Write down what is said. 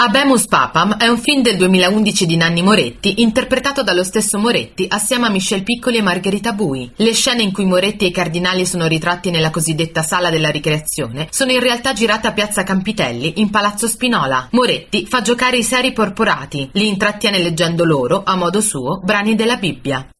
Abemus Papam è un film del 2011 di Nanni Moretti, interpretato dallo stesso Moretti assieme a Michel Piccoli e Margherita Bui. Le scene in cui Moretti e i cardinali sono ritratti nella cosiddetta sala della ricreazione sono in realtà girate a Piazza Campitelli, in Palazzo Spinola. Moretti fa giocare i seri porporati, li intrattiene leggendo loro, a modo suo, brani della Bibbia.